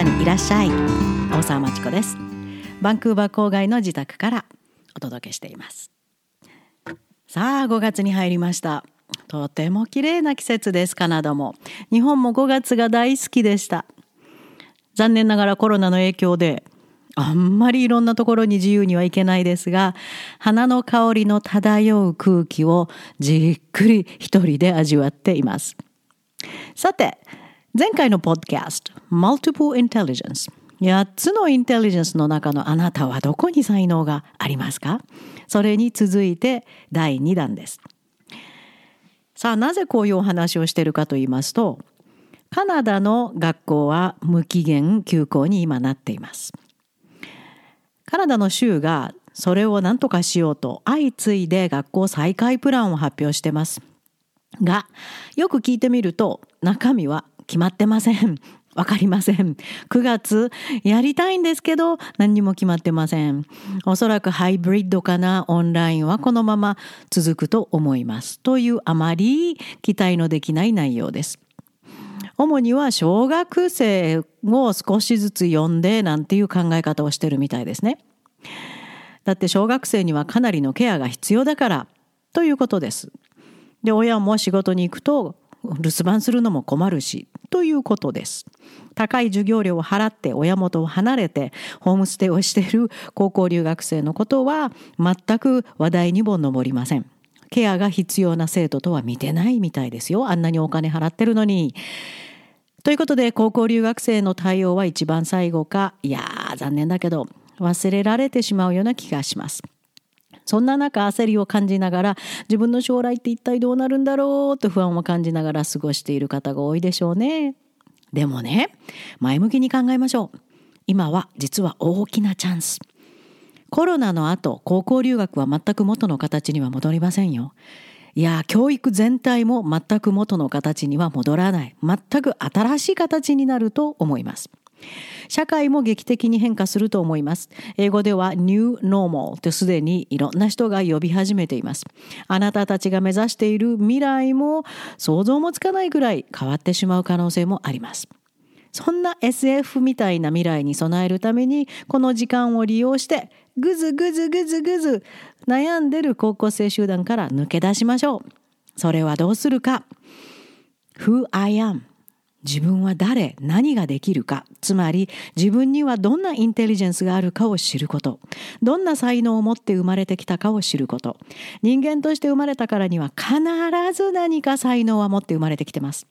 ダにいらっしゃい。大沢まちこです。バンクーバー郊外の自宅からお届けしています。さあ5月に入りました。とても綺麗な季節ですカナダも。日本も5月が大好きでした。残念ながらコロナの影響であんまりいろんなところに自由には行けないですが花の香りの漂う空気をじっくり一人で味わっています。さて前回のポッドキャスト Multiple Intelligence. 8つのインテリジェンスの中のあなたはどこに才能がありますか?それに続いて第2弾です。さあなぜこういうお話をしているかと言いますとカナダの学校は無期限休校に今なっています。カナダの州がそれを何とかしようと相次いで学校再開プランを発表してます。がよく聞いてみると中身は決まってません。わかりません。9月やりたいんですけど何にも決まってません。おそらくハイブリッドかな？オンラインはこのまま続くと思います。というあまり期待のできない内容です。主には小学生を少しずつ呼んでなんていう考え方をしてるみたいですね。だって小学生にはかなりのケアが必要だからということです。で親も仕事に行くと留守番するのも困るしということです。高い授業料を払って親元を離れてホームステイをしている高校留学生のことは全く話題にも上りません。ケアが必要な生徒とは見てないみたいですよ。あんなにお金払ってるのに。ということで高校留学生の対応は一番最後かいやー残念だけど忘れられてしまうような気がします。そんな中焦りを感じながら自分の将来って一体どうなるんだろうと不安を感じながら過ごしている方が多いでしょうね。でもね前向きに考えましょう。今は実は大きなチャンス。コロナの後高校留学は全く元の形には戻りませんよ。いや教育全体も全く元の形には戻らない全く新しい形になると思います。社会も劇的に変化すると思います。英語では New Normal とすでにいろんな人が呼び始めています。あなたたちが目指している未来も想像もつかないぐらい変わってしまう可能性もあります。そんな SF みたいな未来に備えるためにこの時間を利用してぐずぐずぐずぐず悩んでる高校生集団から抜け出しましょう。それはどうするか ?Who I am? 自分は誰何ができるか。つまり自分にはどんなインテリジェンスがあるかを知ること。どんな才能を持って生まれてきたかを知ること。人間として生まれたからには必ず何か才能は持って生まれてきてます。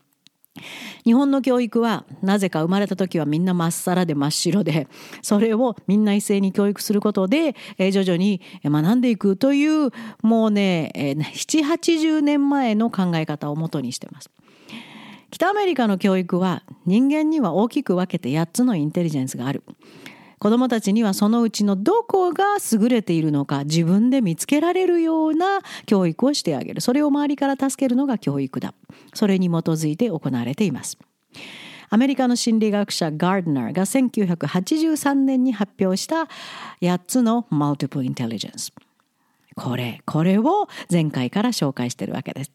日本の教育はなぜか生まれた時はみんなまっさらで真っ白でそれをみんな一斉に教育することで徐々に学んでいくというもうね780年前の考え方をもとにしてます。北アメリカの教育は人間には大きく分けて8つのインテリジェンスがある。子どもたちにはそのうちのどこが優れているのか自分で見つけられるような教育をしてあげる。それを周りから助けるのが教育だ。それに基づいて行われています。アメリカの心理学者ガーデナーが1983年に発表した8つの Multiple Intelligence これ、これを前回から紹介してるわけです。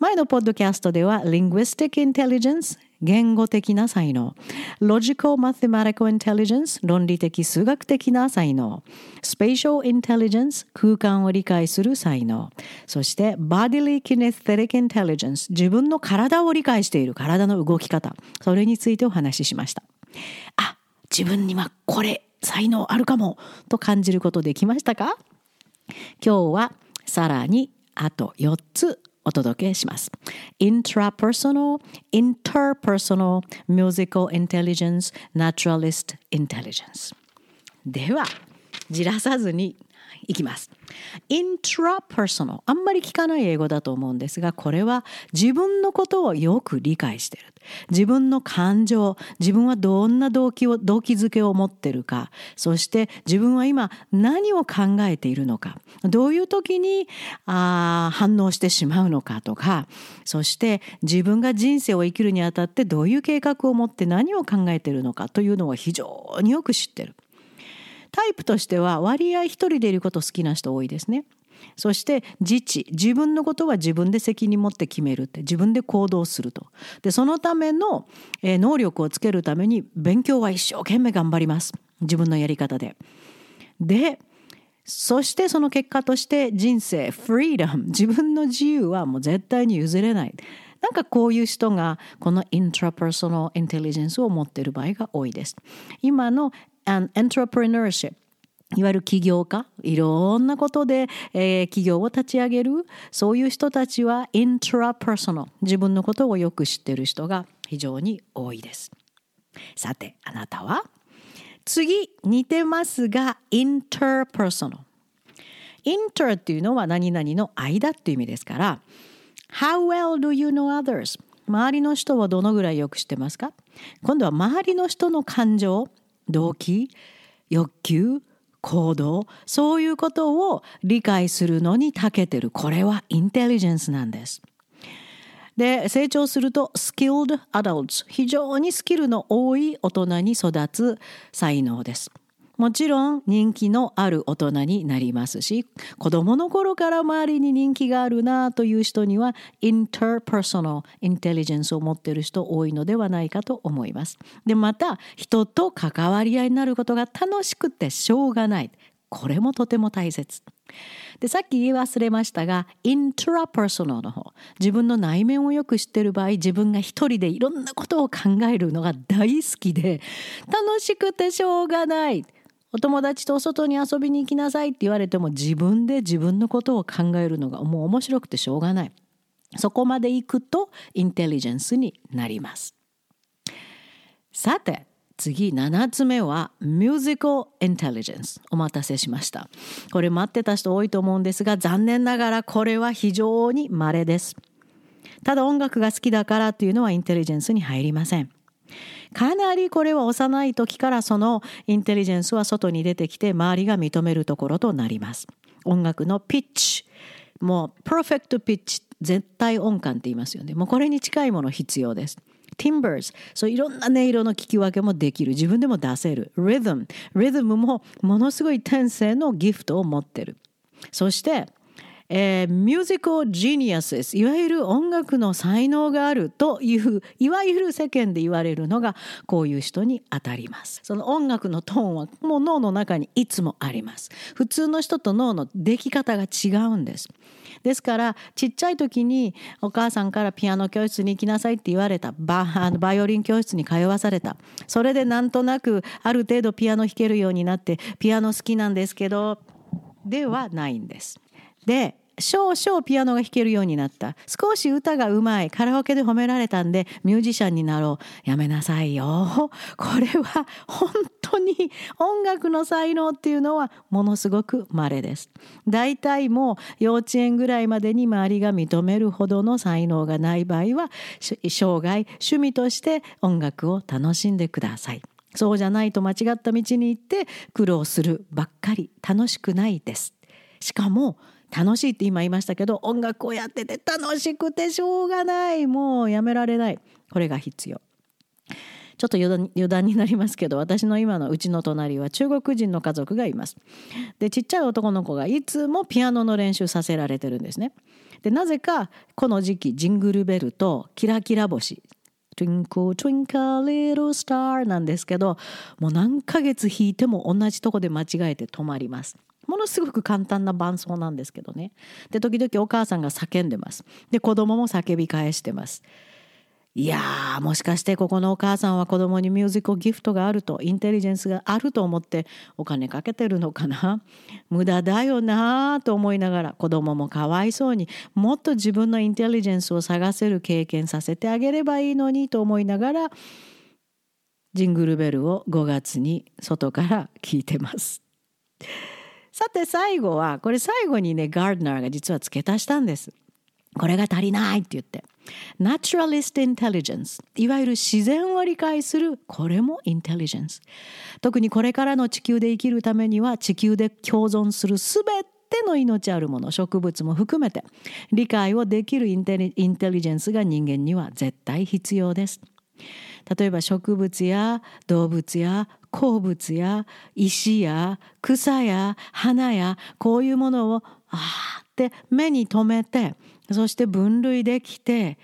前のポッドキャストでは Linguistic Intelligence 言語的な才能 Logical Mathematical Intelligence 論理的数学的な才能 Spatial Intelligence 空間を理解する才能そして Bodily Kinesthetic Intelligence 自分の体を理解している体の動き方それについてお話ししましたあ自分にはこれ才能あるかもと感じることできましたか？今日はさらにあと4つお届けします。Intrapersonal, Interpersonal, Musical Intelligence, Naturalist Intelligence ではじらさずにいきます。intrapersonal あんまり聞かない英語だと思うんですがこれは自分のことをよく理解してる。自分の感情自分はどんな動機を動機づけを持ってるか。そして自分は今何を考えているのか。どういう時にあ反応してしまうのかとか。そして自分が人生を生きるにあたってどういう計画を持って何を考えているのかというのを非常によく知ってる。タイプとしては割合一人でいること好きな人多いですね。そして自治自分のことは自分で責任持って決めるって自分で行動するとでそのための、え、能力をつけるために勉強は一生懸命頑張ります自分のやり方で。でそしてその結果として人生フリーダム自分の自由はもう絶対に譲れないなんかこういう人がこのイントラパーソナルインテリジェンスを持っている場合が多いです今のエントラプレナーシップいわゆる起業家。いろんなことで、えー、企業を立ち上げる。そういう人たちはイントラパーソナル自分のことをよく知ってる人が非常に多いです。さてあなたは？次似てますが interpersonal inter っていうのは何々の間っていう意味ですから How well do you know others? 周りの人はどのぐらいよく知ってますか？今度は周りの人の感情。動機欲求行動そういうことを理解するのに長けてるこれはインテリジェンスなんです。で成長すると skilled adults 非常にスキルの多い大人に育つ才能です。もちろん人気のある大人になりますし子供の頃から周りに人気があるなという人にはインターパーソナルインテリジェンスを持っている人多いのではないかと思います。でまた人と関わり合いになることが楽しくてしょうがないこれもとても大切。でさっき言い忘れましたがイントラパーソナルの方自分の内面をよく知ってる場合自分が一人でいろんなことを考えるのが大好きで楽しくてしょうがないお友達とお外に遊びに行きなさいって言われても自分で自分のことを考えるのがもう面白くてしょうがない。そこまで行くとインテリジェンスになります。さて次7つ目はミュージカルインテリジェンスお待たせしました。これ待ってた人多いと思うんですが残念ながらこれは非常に稀です。ただ音楽が好きだからというのはインテリジェンスに入りません。かなりこれは幼い時からそのインテリジェンスは外に出てきて周りが認めるところとなります。音楽のピッチもうパーフェクトピッチ絶対音感って言いますよね。もうこれに近いもの必要です。ティンバーズそういろんな音色の聞き分けもできる。自分でも出せる。リズムリズムもものすごい天性のギフトを持ってる。そしてえー、ミュージカルジニアスですいわゆる音楽の才能があるといういわゆる世間で言われるのがこういう人に当たります。その音楽のトーンはもう脳の中にいつもあります。普通の人と脳の出来方が違うんです。ですからちっちゃい時にお母さんからピアノ教室に行きなさいって言われたバあのバイオリン教室に通わされた。それでなんとなくある程度ピアノ弾けるようになってピアノ好きなんですけどではないんです。で少々ピアノが弾けるようになった。少し歌がうまいカラオケで褒められたんでミュージシャンになろう。やめなさいよ。これは本当に音楽の才能っていうのはものすごく稀です。大体もう幼稚園ぐらいまでに周りが認めるほどの才能がない場合は生涯趣味として音楽を楽しんでください。そうじゃないと間違った道に行って苦労するばっかり。楽しくないです。しかも楽しいって今言いましたけど音楽をやってて楽しくてしょうがない。もうやめられない。これが必要。ちょっと余談になりますけど私の今のうちの隣は中国人の家族がいます。でちっちゃい男の子がいつもピアノの練習させられてるんですね。でなぜかこの時期ジングルベルとキラキラ星 Twinkle Twinkle Little Star なんですけどもう何ヶ月弾いても同じとこで間違えて止まります。ものすごく簡単な伴奏なんですけどね。で時々お母さんが叫んでます。で子供も叫び返してます。いやーもしかしてここのお母さんは子供にミュージックギフトがあるとインテリジェンスがあると思ってお金かけてるのかな？無駄だよなと思いながら子供もかわいそうにもっと自分のインテリジェンスを探せる経験させてあげればいいのにと思いながらジングルベルを5月に外から聞いてます。さて最後はこれ最後にねガーデナーが実は付け足したんです。これが足りないって言って。Naturalist Intelligence いわゆる自然を理解するこれもインテリジェンス特にこれからの地球で生きるためには地球で共存する全ての命あるもの植物も含めて理解をできるインテリジェンスが人間には絶対必要です例えば植物や動物や鉱物や石や草や花やこういうものをあーって目に留めてそして分類できて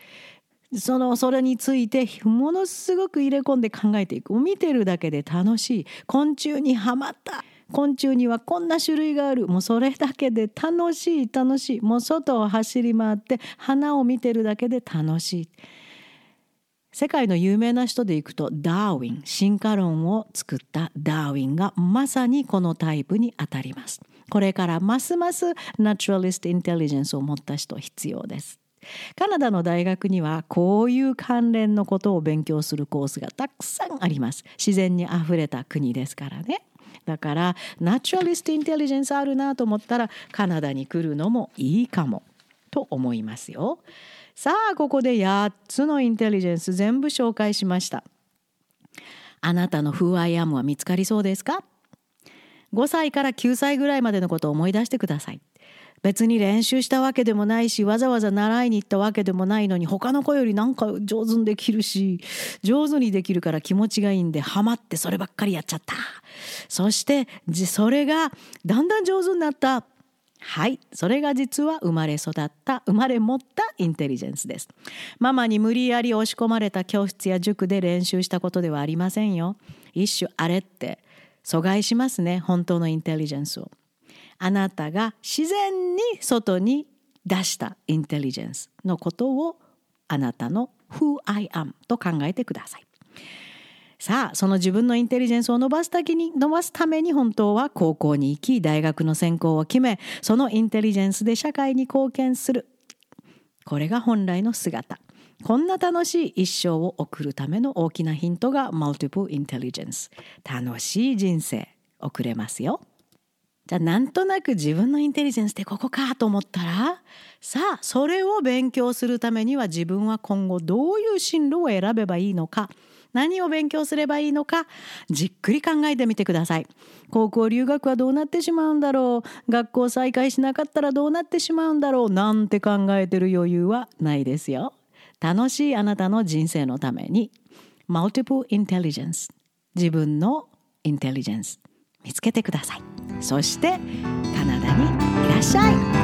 そのそれについてものすごく入れ込んで考えていく。見てるだけで楽しい。昆虫にはまった。昆虫にはこんな種類がある。もうそれだけで楽しい楽しい。もう外を走り回って花を見てるだけで楽しい。世界の有名な人でいくとダーウィン進化論を作ったダーウィンがまさにこのタイプにあたります。これからますますナチュラリストインテリジェンスを持った人必要です。カナダの大学にはこういう関連のことを勉強するコースがたくさんあります。自然にあふれた国ですからね。だからナチュラリストインテリジェンスあるなと思ったらカナダに来るのもいいかもと思いますよ。さあここで8つのインテリジェンス全部紹介しました。あなたの Who I am は見つかりそうですか？5歳から9歳ぐらいまでのことを思い出してください。別に練習したわけでもないしわざわざ習いに行ったわけでもないのに他の子よりなんか上手にできるし上手にできるから気持ちがいいんでハマってそればっかりやっちゃった。そしてそれがだんだん上手になった。はい。それが実は生まれ育った生まれ持ったインテリジェンスです。ママに無理やり押し込まれた教室や塾で練習したことではありませんよ。一種あれって阻害しますね本当のインテリジェンスを。あなたが自然に外に出したインテリジェンスのことをあなたの Who I am と考えてください。さあその自分のインテリジェンスを伸ばすたに伸ばすために本当は高校に行き大学の専攻を決めそのインテリジェンスで社会に貢献する。これが本来の姿こんな楽しい一生を送るための大きなヒントが Multiple Intelligence 楽しい人生送れますよ。じゃあなんとなく自分のインテリジェンスってここかと思ったらさあそれを勉強するためには自分は今後どういう進路を選べばいいのか。何を勉強すればいいのかじっくり考えてみてください。高校留学はどうなってしまうんだろう。学校再開しなかったらどうなってしまうんだろう。なんて考えてる余裕はないですよ。楽しいあなたの人生のために Multiple Intelligence 自分のインテリジェンス見つけてください。そしてカナダにいらっしゃい。